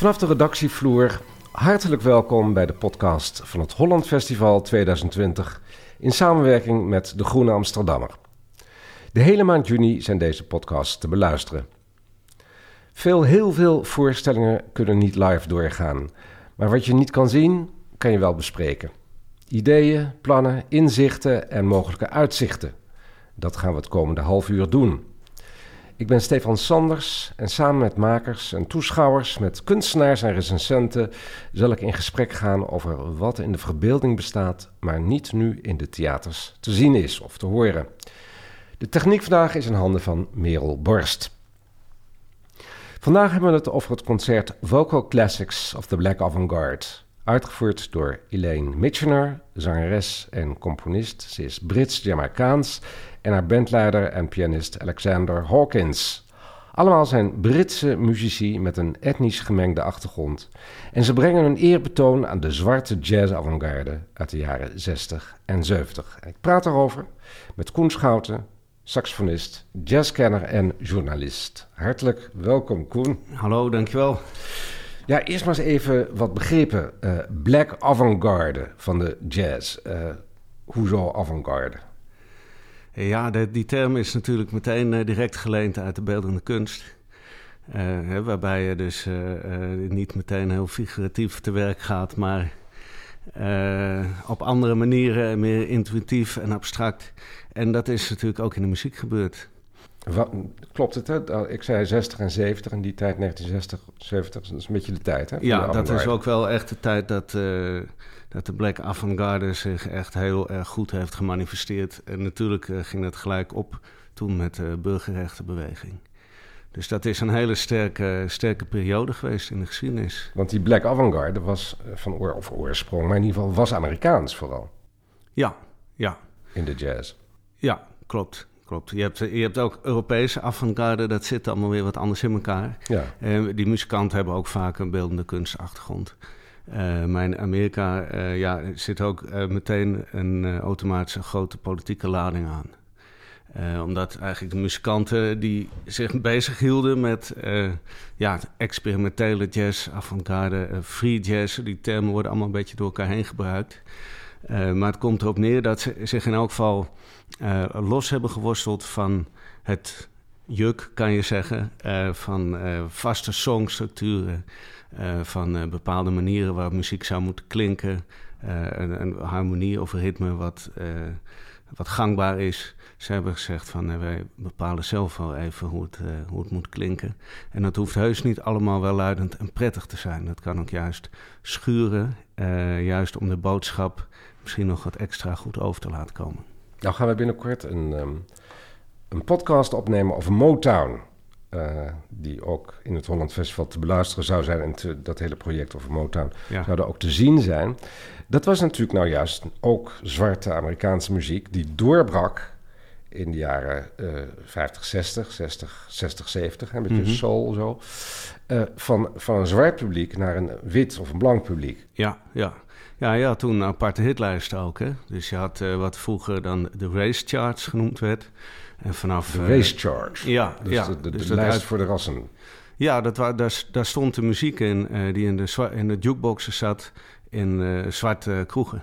Vanaf de redactievloer, hartelijk welkom bij de podcast van het Holland Festival 2020 in samenwerking met De Groene Amsterdammer. De hele maand juni zijn deze podcasts te beluisteren. Veel, heel veel voorstellingen kunnen niet live doorgaan, maar wat je niet kan zien, kan je wel bespreken. Ideeën, plannen, inzichten en mogelijke uitzichten. Dat gaan we het komende half uur doen. Ik ben Stefan Sanders en samen met makers en toeschouwers, met kunstenaars en recensenten, zal ik in gesprek gaan over wat in de verbeelding bestaat, maar niet nu in de theaters te zien is of te horen. De techniek vandaag is in handen van Merel Borst. Vandaag hebben we het over het concert Vocal Classics of the Black Avant-Garde. Uitgevoerd door Elaine Mitchener, zangeres en componist. Ze is Brits-Jamaicaans en haar bandleider en pianist Alexander Hawkins. Allemaal zijn Britse muzici met een etnisch gemengde achtergrond. En ze brengen een eerbetoon aan de zwarte jazz-avantgarde uit de jaren 60 en 70. ik praat daarover met Koen Schouten, saxofonist, jazzkenner en journalist. Hartelijk welkom, Koen. Hallo, dankjewel. Ja, eerst maar eens even wat begrepen. Uh, black avant-garde van de jazz. Uh, hoezo avant-garde? Ja, de, die term is natuurlijk meteen uh, direct geleend uit de beeldende kunst. Hè, waarbij je dus niet meteen heel figuratief te werk gaat, maar op andere manieren, meer intuïtief en abstract. En dat is natuurlijk ook in de muziek gebeurd. Wat, klopt het, hè? Ik zei 60 en 70 in die tijd, 1960, 70, dat is een beetje de tijd, hè? Ja, dat is ook wel echt de tijd dat, uh, dat de Black Avant-Garde zich echt heel erg goed heeft gemanifesteerd. En natuurlijk uh, ging dat gelijk op toen met de burgerrechtenbeweging. Dus dat is een hele sterke, sterke periode geweest in de geschiedenis. Want die Black Avant-Garde was eh, van oor, of oorsprong, maar in ieder geval was Amerikaans vooral. Ja, ja. In de jazz. Ja, klopt klopt. Je hebt, je hebt ook Europese avant-garde, dat zit allemaal weer wat anders in elkaar. Ja. Uh, die muzikanten hebben ook vaak een beeldende kunstachtergrond. Uh, maar Amerika uh, ja, zit ook meteen een automatische grote politieke lading aan. omdat eigenlijk de muzikanten die zich bezig hielden met ja, experimentele jazz, avant-garde, free jazz, die termen worden allemaal een beetje door elkaar heen gebruikt. maar het komt erop neer dat ze zich in elk geval los hebben geworsteld van het juk, kan je zeggen, van vaste songstructuren, van bepaalde manieren waarop muziek zou moeten klinken, een, een, harmonie of ritme wat, wat gangbaar is. Ze hebben gezegd van wij bepalen zelf wel even hoe het, hoe het moet klinken. En dat hoeft heus niet allemaal welluidend en prettig te zijn. Dat kan ook juist schuren, juist om de boodschap misschien nog wat extra goed over te laten komen. Nou gaan we binnenkort een, ehm, een podcast opnemen over Motown. Uh, die ook in het Holland Festival te beluisteren zou zijn. En te, dat hele project over Motown ja. zou er ook te zien zijn. Dat was natuurlijk nou juist ook zwarte Amerikaanse muziek die doorbrak in de jaren uh, 50, 60, 60, 60, 70, een beetje mm -hmm. soul zo. Uh, van, van een zwart publiek naar een wit of een blank publiek. Ja, ja. Ja, ja, toen een aparte hitlijsten ook. Hè? Dus je had uh, wat vroeger dan de race charts genoemd werd. En vanaf, de race chart? Ja, dus ja. De, de, dus de lijst uit... voor de rassen. Ja, dat wa, daar, daar stond de muziek in uh, die in de, in de jukeboxen zat in uh, zwarte kroegen.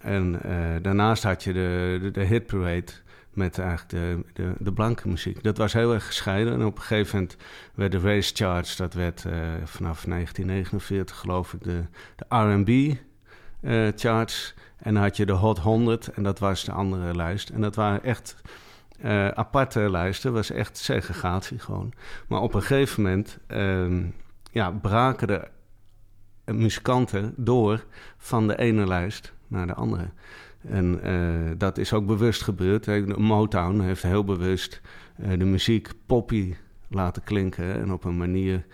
En daarnaast had je de, de, de hit parade met eigenlijk de, de, de, blanke muziek. Dat was heel erg gescheiden. En op een gegeven moment werd de race charts, dat werd vanaf 1949 geloof ik de, de R&B charts. En dan had je de Hot 100 en dat was de andere lijst. En dat waren echt uh, aparte lijsten, was echt segregatie gewoon. Maar op een gegeven moment uh, ja, braken de muzikanten door van de ene lijst naar de andere. En uh, dat is ook bewust gebeurd. Motown heeft heel bewust de muziek poppy laten klinken en op een manier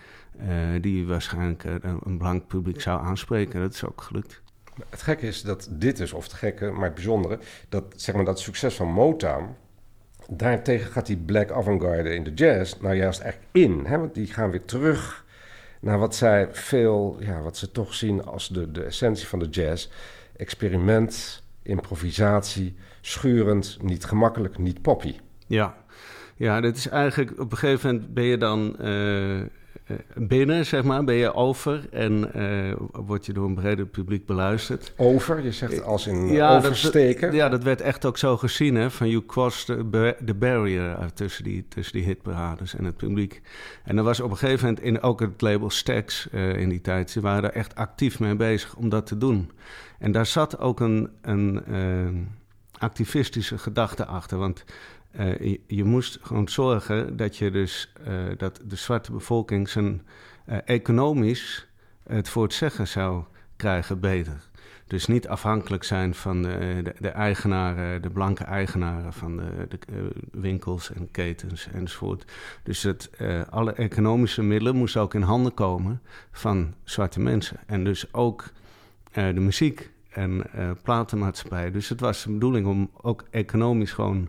die waarschijnlijk een blank publiek zou aanspreken. Dat is ook gelukt. Het gekke is dat dit is, of het gekke, maar het bijzondere, dat, zeg maar, dat succes van Motown, daartegen gaat die black avant-garde in de jazz nou juist echt in. Hè? Want die gaan weer terug naar wat zij veel, ja, wat ze toch zien als de, de essentie van de jazz. Experiment, improvisatie, schurend, niet gemakkelijk, niet poppy. Ja, ja, dat is eigenlijk op een gegeven moment ben je dan. Eh, binnen, zeg maar, ben je over en uh, word je door een breder publiek beluisterd. Over? Je zegt als in ja, oversteken? Dat, ja, dat werd echt ook zo gezien, hè, van you cross the, the barrier tussen die, tussen die hitparades en het publiek. En er was op een gegeven moment in ook het label Stax uh, in die tijd, ze waren er echt actief mee bezig om dat te doen. En daar zat ook een, een activistische gedachte achter, want uh, je, moest gewoon zorgen dat je dus uh, dat de zwarte bevolking zijn uh, economisch het voor het zeggen zou krijgen beter. Dus niet afhankelijk zijn van de, de, de eigenaren, de blanke eigenaren van de, de winkels en ketens enzovoort. Dus het, alle economische middelen moesten ook in handen komen van zwarte mensen. En dus ook de muziek en platenmaatschappij. Dus het was de bedoeling om ook economisch gewoon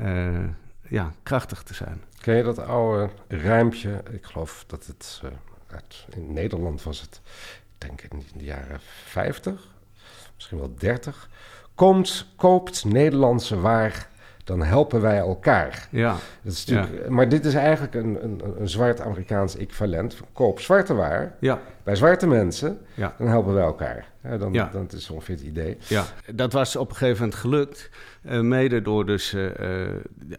uh, ja, krachtig te zijn. Ken je dat oude rijmpje? Ik geloof dat het uh, uit, in Nederland was het, ik denk in de jaren 50, misschien wel 30. Komt, koopt Nederlandse waar, dan helpen wij elkaar. Ja. Dat is natuurlijk, Maar dit is eigenlijk een, een, een zwart Amerikaans equivalent. Koop zwarte waar ja. bij zwarte mensen, ja. dan helpen wij elkaar. Ja, dan, ja. dan is ongeveer het idee. Ja, dat was op een gegeven moment gelukt. Uh, mede door dus uh,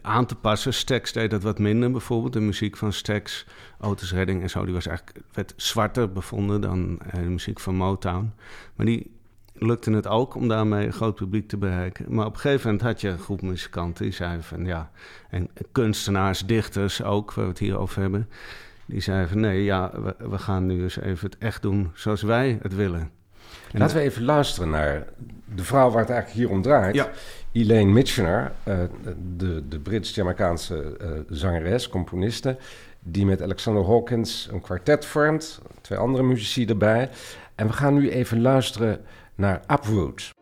aan te passen. Stax deed dat wat minder bijvoorbeeld. De muziek van Stax, Otis Redding en zo... die was eigenlijk werd zwarter bevonden dan de muziek van Motown. Maar die lukte het ook om daarmee een groot publiek te bereiken. Maar op een gegeven moment had je een groep muzikanten... die zeiden van ja... en kunstenaars, dichters ook, waar we het hier over hebben... die zeiden van nee, ja, we, we gaan nu eens even het echt doen zoals wij het willen... Laten we even luisteren naar de vrouw waar het eigenlijk hier om draait. Ja. Elaine Mitchener, uh, de, de Brits-Jamaicaanse uh, zangeres, componiste... die met Alexander Hawkins een kwartet vormt. Twee andere muzici erbij. En we gaan nu even luisteren naar Uproot.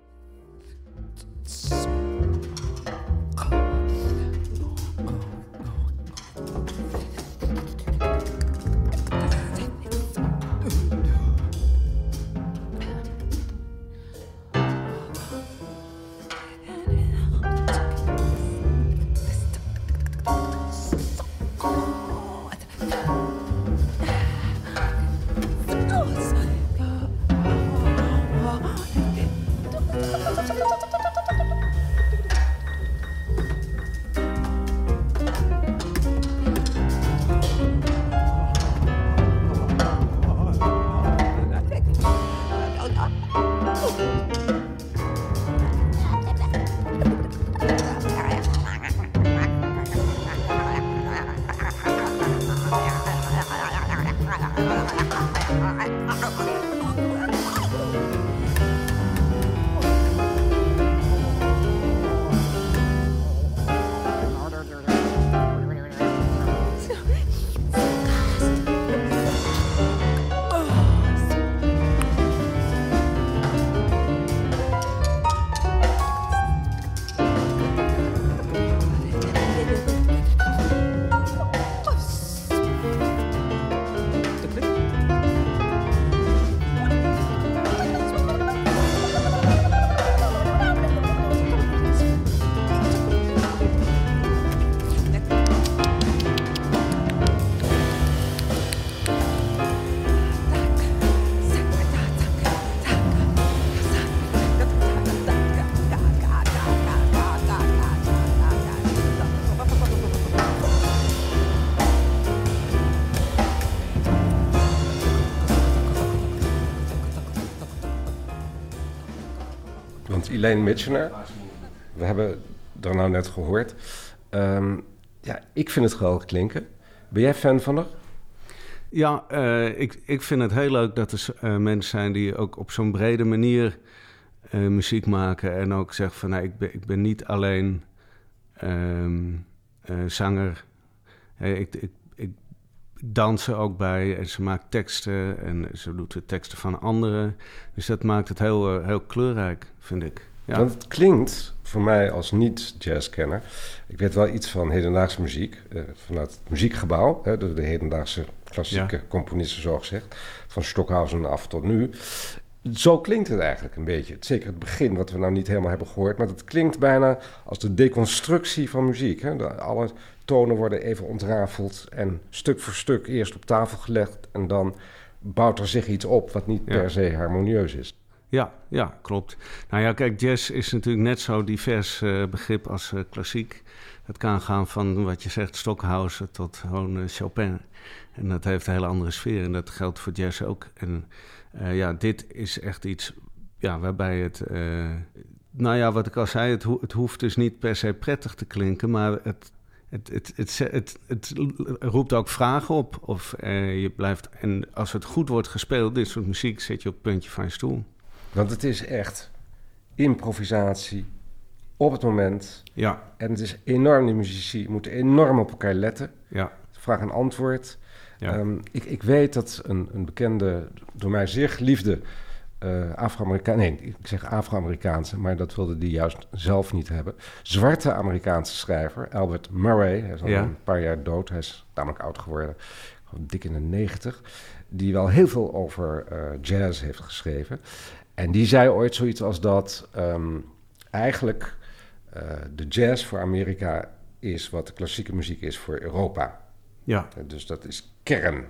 Elaine Mitchener. We hebben er nou net gehoord. Um, ja, ik vind het geweldig klinken. Ben jij fan van haar? Ja, uh, ik, ik vind het heel leuk dat er uh, mensen zijn die ook op zo'n brede manier uh, muziek maken. En ook zeggen van, nou, ik, ben, ik ben niet alleen um, zanger. ik, ik dans er ook bij en ze maakt teksten en ze doet de teksten van anderen. Dus dat maakt het heel, heel kleurrijk, vind ik. Ja. Want het klinkt voor mij als niet-jazzkenner. Ik weet wel iets van hedendaagse muziek. Uh, vanuit het muziekgebouw. Hè, de, de hedendaagse klassieke componisten, zo gezegd. Van Stockhausen af tot nu. Zo klinkt het eigenlijk een beetje. Zeker het begin, wat we nou niet helemaal hebben gehoord. Maar het klinkt bijna als de deconstructie van muziek. Hè? De, alle tonen worden even ontrafeld en stuk voor stuk eerst op tafel gelegd en dan bouwt er zich iets op wat niet per se harmonieus is. Ja, ja, klopt. Nou ja, kijk, jazz is natuurlijk net zo divers uh, begrip als uh, klassiek. Het kan gaan van wat je zegt, Stockhausen tot gewoon uh, Chopin. En dat heeft een hele andere sfeer en dat geldt voor jazz ook. En ja, dit is echt iets ja, waarbij het... nou ja, wat ik al zei, het, ho het hoeft dus niet per se prettig te klinken, maar het, het, het, het, het, het, roept ook vragen op. Of je blijft. En als het goed wordt gespeeld, dit soort muziek, zit je op het puntje van je stoel. Want het is echt improvisatie op het moment. Ja. En het is enorm, die muzici moeten enorm op elkaar letten. Ja. Vraag en antwoord. Ja. Um, ik, ik weet dat een, een bekende, door mij zeer geliefde uh, Afro-Amerikaan... Nee, ik zeg Afro-Amerikaanse, maar dat wilde die juist zelf niet hebben. Zwarte Amerikaanse schrijver, Albert Murray. Hij is al een paar jaar dood. Hij is namelijk oud geworden. Dik in de negentig. Die wel heel veel over uh, jazz heeft geschreven. En die zei ooit zoiets als dat um, eigenlijk uh, de jazz voor Amerika is wat de klassieke muziek is voor Europa. Ja. Dus dat is kern,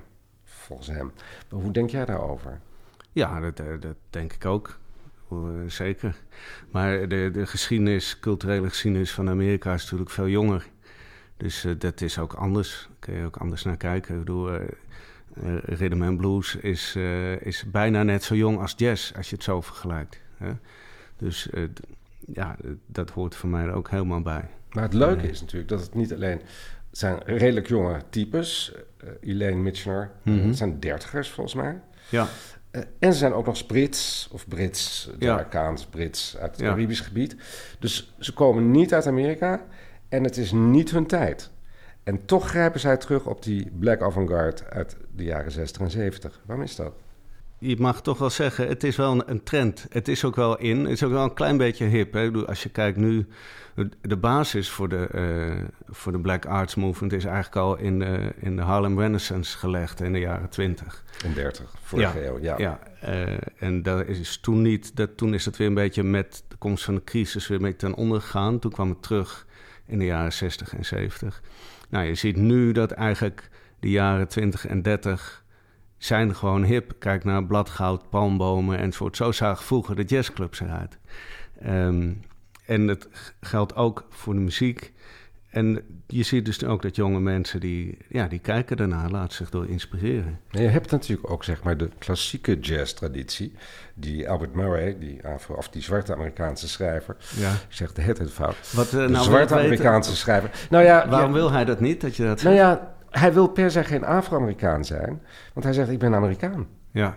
volgens hem. Maar hoe denk jij daarover? Ja, dat, eh, dat denk ik ook. Zeker. Maar de, de geschiedenis, culturele geschiedenis van Amerika is natuurlijk veel jonger. Dus uh, dat is ook anders. Daar kun je ook anders naar kijken. Ik bedoel, uh, rhythm and blues is, uh, is bijna net zo jong als jazz, als je het zo vergelijkt. Hè? Dus ja, dat hoort voor mij er ook helemaal bij. Maar het leuke is natuurlijk dat het niet alleen zijn redelijk jonge types. Elaine Mitchner, mm -hmm. zijn dertigers volgens mij. Ja. En ze zijn ook nog Brits of Brits, Jamaicaans, ja. Brits uit het ja. Caribisch gebied. Dus ze komen niet uit Amerika en het is niet hun tijd. En toch grijpen zij terug op die black avant-garde uit de jaren 60 en 70. Waarom is dat? Je mag toch wel zeggen, het is wel een, trend. Het is ook wel in. Het is ook wel een klein beetje hip. Hè? Als je kijkt nu, de basis voor de, uh, voor de Black Arts Movement is eigenlijk al in de, in de Harlem Renaissance gelegd in de jaren 20. In 30, vorige ja, eeuw, ja. ja uh, en daar is toen niet, dat, toen is het weer een beetje met de komst van de crisis weer beetje ten onder gegaan. Toen kwam het terug in de jaren 60 en 70. Nou, je ziet nu dat eigenlijk de jaren 20 en 30 zijn gewoon hip. Kijk naar bladgoud, palmbomen enzovoort. Zo zagen vroeger de jazzclubs eruit. Um, en dat geldt ook voor de muziek. En je ziet dus ook dat jonge mensen die, ja, die kijken daarna, laten zich door inspireren. je hebt natuurlijk ook zeg maar de klassieke jazz-traditie. Die Albert Murray, die, Afro, of die zwarte Amerikaanse schrijver. Ja. Ik zeg de tijd fout. Wat, uh, de nou, zwarte Amerikaanse schrijver. Nou ja, Waarom ja, wil hij dat niet? Dat je dat nou ja, hij wil per se geen Afro-Amerikaan zijn. Want hij zegt, ik ben Amerikaan. Ja.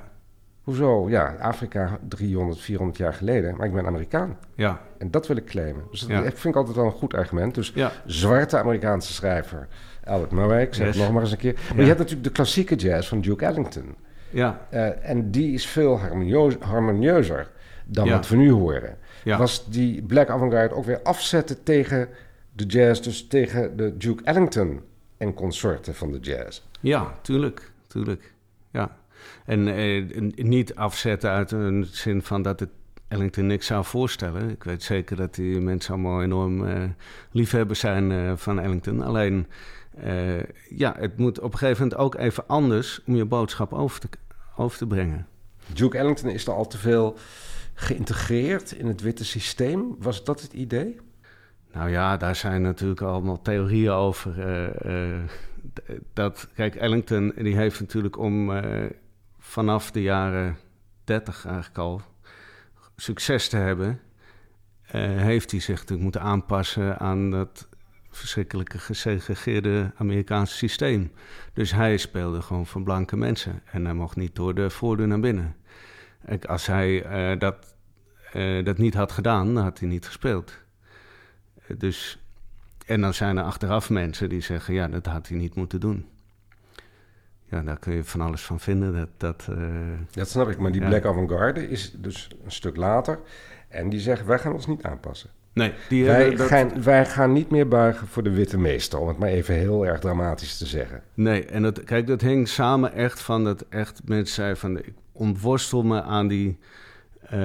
Hoezo? Ja, Afrika 300, 400 jaar geleden, maar ik ben Amerikaan. Ja. En dat wil ik claimen. Dus dat Ja. vind ik altijd wel een goed argument. Dus Ja. zwarte Amerikaanse schrijver, Albert Murray, ik zeg Yes. het nog maar eens een keer. Maar Ja. je hebt natuurlijk de klassieke jazz van Duke Ellington. Ja. Eh, en die is veel harmonieus, harmonieuzer dan wat we nu horen. Was die Black Avant-Garde ook weer afzetten tegen de jazz, dus tegen de Duke Ellington en consorten van de jazz? Ja, tuurlijk, tuurlijk. Ja. En eh, niet afzetten uit een zin van dat het Ellington niks zou voorstellen. Ik weet zeker dat die mensen allemaal enorm eh liefhebbers zijn eh, van Ellington. Alleen, eh, ja, het moet op een gegeven moment ook even anders om je boodschap over te, over te brengen. Duke Ellington is er al te veel geïntegreerd in het witte systeem. Was dat het idee? Nou ja, daar zijn natuurlijk allemaal theorieën over. eh, eh, dat, kijk, Ellington die heeft natuurlijk om eh, vanaf de jaren 30 eigenlijk al succes te hebben, heeft hij zich natuurlijk moeten aanpassen aan dat verschrikkelijke gesegregeerde Amerikaanse systeem. Dus hij speelde gewoon voor blanke mensen en hij mocht niet door de voordeur naar binnen. Kijk, als hij dat, dat niet had gedaan, dan had hij niet gespeeld. Dus, en dan zijn er achteraf mensen die zeggen, ja, dat had hij niet moeten doen. Ja, daar kun je van alles van vinden. Dat, dat, eh, Dat snap ik, maar die Ja. Black Avant-Garde is dus een stuk later. En die zeggen, wij gaan ons niet aanpassen. nee, die Wij, dat- gaan, wij gaan niet meer buigen voor de witte meester, om het maar even heel erg dramatisch te zeggen. Nee, en dat, kijk, dat hing samen echt van dat echt mensen zeiden van... ik ontworstel me aan die, eh,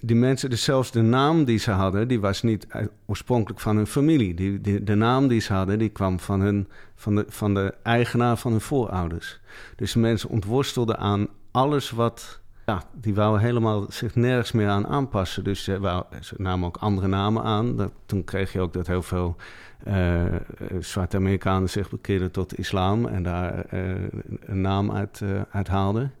die mensen, dus zelfs de naam die ze hadden, die was niet oorspronkelijk van hun familie. Die, de naam die ze hadden, die kwam van, hun, van, de, van de eigenaar van hun voorouders. Dus mensen ontworstelden aan alles wat... Ja, die wouden helemaal zich nergens meer aan aanpassen. Dus ze, wou, namen ook andere namen aan. Dat, toen kreeg je ook dat heel veel uh, zwarte Amerikanen zich bekeerden tot islam... en daar een naam uit, uit haalden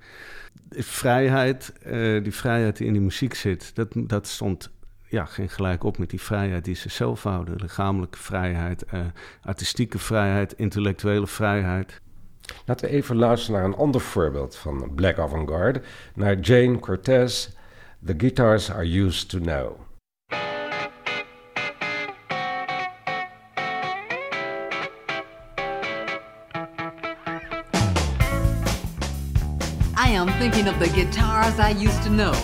vrijheid, uh, die vrijheid die in die muziek zit, dat, dat stond ja, geen gelijk op met die vrijheid die ze zelf houden. Lichamelijke vrijheid, uh, artistieke vrijheid, intellectuele vrijheid. Laten we even luisteren naar een ander voorbeeld van Black Avant-Garde, naar Jane Cortez. The guitars are used to know. Thinking of the guitars I used to know.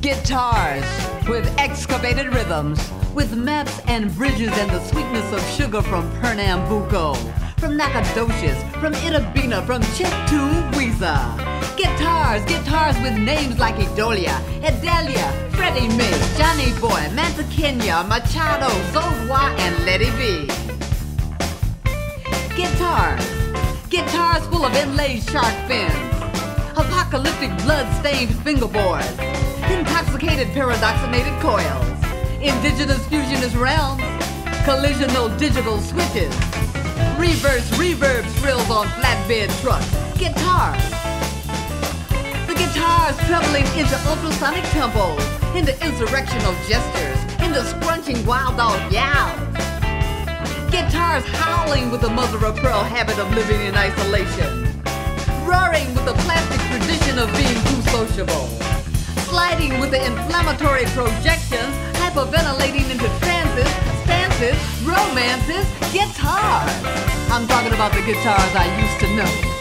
Guitars with excavated rhythms, with maps and bridges and the sweetness of sugar from Pernambuco, from Nacogdoches, from Itabina, from Chetubuiza. Guitars, guitars with names like Idolia, Edelia, Freddie May, Johnny Boy, Manta Kenya, Machado, Zozwa, and Letty B. Guitars, guitars full of inlaid shark fins apocalyptic blood-stained fingerboards, intoxicated paradoxinated coils, indigenous fusionist realms, collisional digital switches, reverse reverb thrills on flatbed trucks, guitars. The guitars traveling into ultrasonic tempos, into insurrectional gestures, into scrunching wild dog yowls. Guitars howling with the mother of pearl habit of living in isolation sociable. Sliding with the inflammatory projections, hyperventilating into trances, stances, romances, guitars. I'm talking about the guitars I used to know.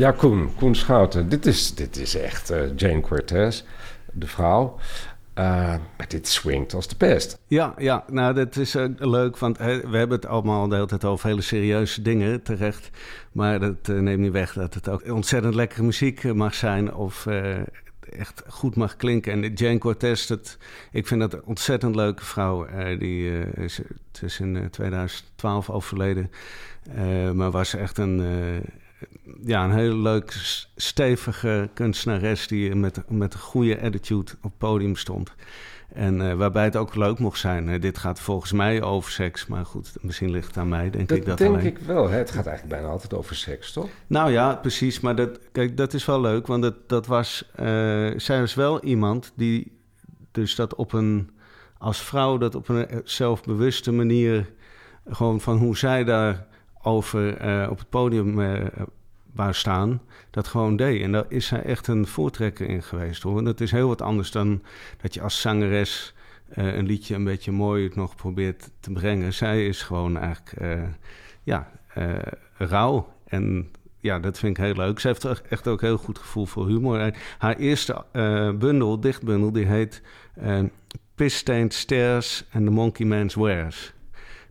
Ja, Koen, Koen Schouten. Dit is, dit is echt uh, Jane Cortez, de vrouw. Uh, maar dit swingt als de pest. Ja, ja nou dat is uh, leuk, want we hebben het allemaal de hele tijd over hele serieuze dingen terecht. Maar dat neemt niet weg dat het ook ontzettend lekkere muziek mag zijn of echt goed mag klinken. En Jane Cortez, dat, ik vind dat een ontzettend leuke vrouw. die is, is in 2012 overleden, maar was echt een ja, een hele leuk, stevige kunstenares die met, met een goede attitude op het podium stond. En uh, waarbij het ook leuk mocht zijn. Uh, dit gaat volgens mij over seks, maar goed, misschien ligt het aan mij, denk dat ik dat denk alleen. ik wel. Hè? Het gaat eigenlijk bijna altijd over seks, toch? Nou ja, precies. Maar dat, kijk, dat is wel leuk, want dat, dat was... Uh, zij was wel iemand die dus dat op een... als vrouw dat op een zelfbewuste manier... gewoon van hoe zij daar over op het podium waar staan, dat gewoon deed. En daar is hij echt een voortrekker in geweest hoor. En dat is heel wat anders dan dat je als zangeres uh, een liedje een beetje mooi nog probeert te brengen. Zij is gewoon eigenlijk, ja, rauw. En ja, dat vind ik heel leuk. Ze heeft echt ook heel goed gevoel voor humor. Haar eerste bundel, dichtbundel, die heet Piss Stairs and the Monkey Man's Wares.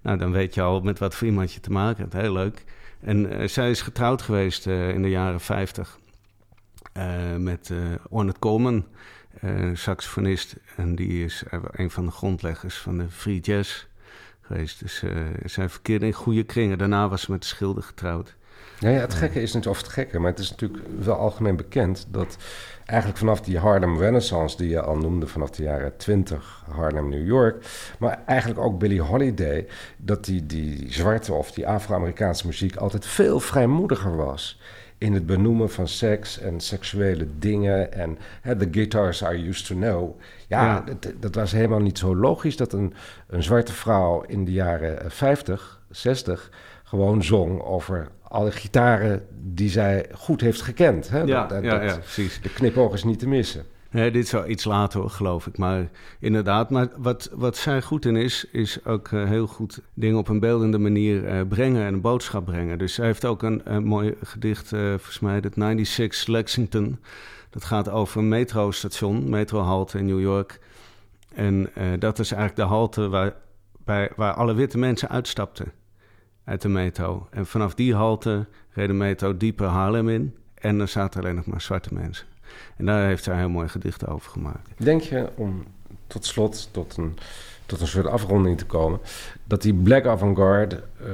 Nou, dan weet je al met wat voor iemand je te maken hebt. Heel leuk. En uh, zij is getrouwd geweest uh, in de jaren 50 uh, met Ornette Coleman, saxofonist. En die is een van de grondleggers van de free jazz geweest. Dus zij verkeerde in goede kringen. Daarna was ze met de schilder getrouwd. Ja, ja, het gekke is niet of het gekke, maar het is natuurlijk wel algemeen bekend dat eigenlijk vanaf die Harlem Renaissance die je al noemde, vanaf de jaren 20, Harlem, New York, maar eigenlijk ook Billie Holiday, dat die, die zwarte of die Afro-Amerikaanse muziek altijd veel vrijmoediger was in het benoemen van seks en seksuele dingen en the guitars are used to know. Ja, ja. Dat, dat, was helemaal niet zo logisch dat een, een zwarte vrouw in de jaren 50, 60 gewoon zong over alle gitaren die zij goed heeft gekend. Hè? Ja, dat, ja, ja, precies. De knipoog is niet te missen. Nee, dit is wel iets later, geloof ik. Maar inderdaad, maar wat, wat zij goed in is, is ook uh, heel goed dingen op een beeldende manier uh, brengen en een boodschap brengen. Dus zij heeft ook een, een mooi gedicht, uh, volgens mij, het 96 Lexington. Dat gaat over een metrostation, metrohalte in New York. En dat is eigenlijk de halte waar, bij, waar alle witte mensen uitstapten uit de metro. En vanaf die halte reed de metro dieper Harlem in. En er zaten alleen nog maar zwarte mensen. En daar heeft zij een heel mooi gedicht over gemaakt. Denk je, om tot slot tot een, tot een soort afronding te komen, dat die Black Avant-Garde, uh,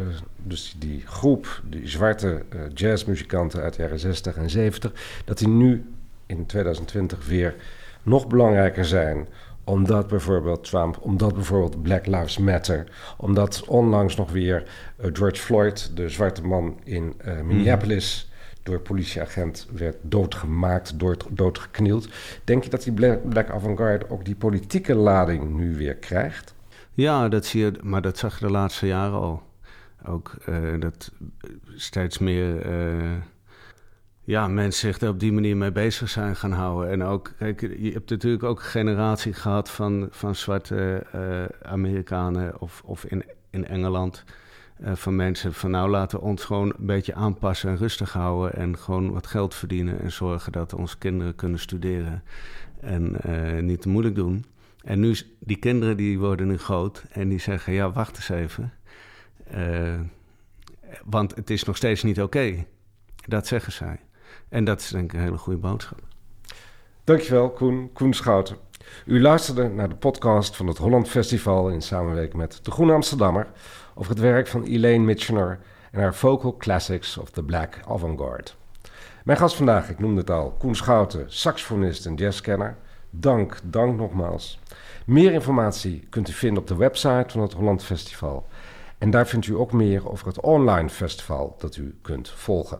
dus die groep, die zwarte uh, jazzmuzikanten uit de jaren 60 en 70, dat die nu in 2020 weer nog belangrijker zijn omdat bijvoorbeeld Trump, omdat bijvoorbeeld Black Lives Matter, omdat onlangs nog weer uh, George Floyd, de zwarte man in uh, Minneapolis, door politieagent werd doodgemaakt, dood, doodgeknield. Denk je dat die Black, Black Avant-Garde ook die politieke lading nu weer krijgt? Ja, dat zie je, maar dat zag je de laatste jaren al. Ook uh, dat steeds meer ja, mensen zich er op die manier mee bezig zijn gaan houden. En ook, kijk, je hebt natuurlijk ook een generatie gehad van, van zwarte uh, Amerikanen of, of in, in Engeland uh, van mensen van nou laten we ons gewoon een beetje aanpassen en rustig houden en gewoon wat geld verdienen en zorgen dat onze kinderen kunnen studeren en uh, niet te moeilijk doen. En nu, die kinderen die worden nu groot en die zeggen ja wacht eens even, want het is nog steeds niet oké. Dat zeggen zij. En dat is denk ik een hele goede boodschap. Dankjewel Koen, Koen Schouten. U luisterde naar de podcast van het Holland Festival in samenwerking met de Groene Amsterdammer over het werk van Elaine Mitchener en haar vocal classics of the Black Avant-Garde. Mijn gast vandaag, ik noemde het al, Koen Schouten, saxofonist en jazzkenner. Dank, dank nogmaals. Meer informatie kunt u vinden op de website van het Holland Festival. En daar vindt u ook meer over het online festival dat u kunt volgen.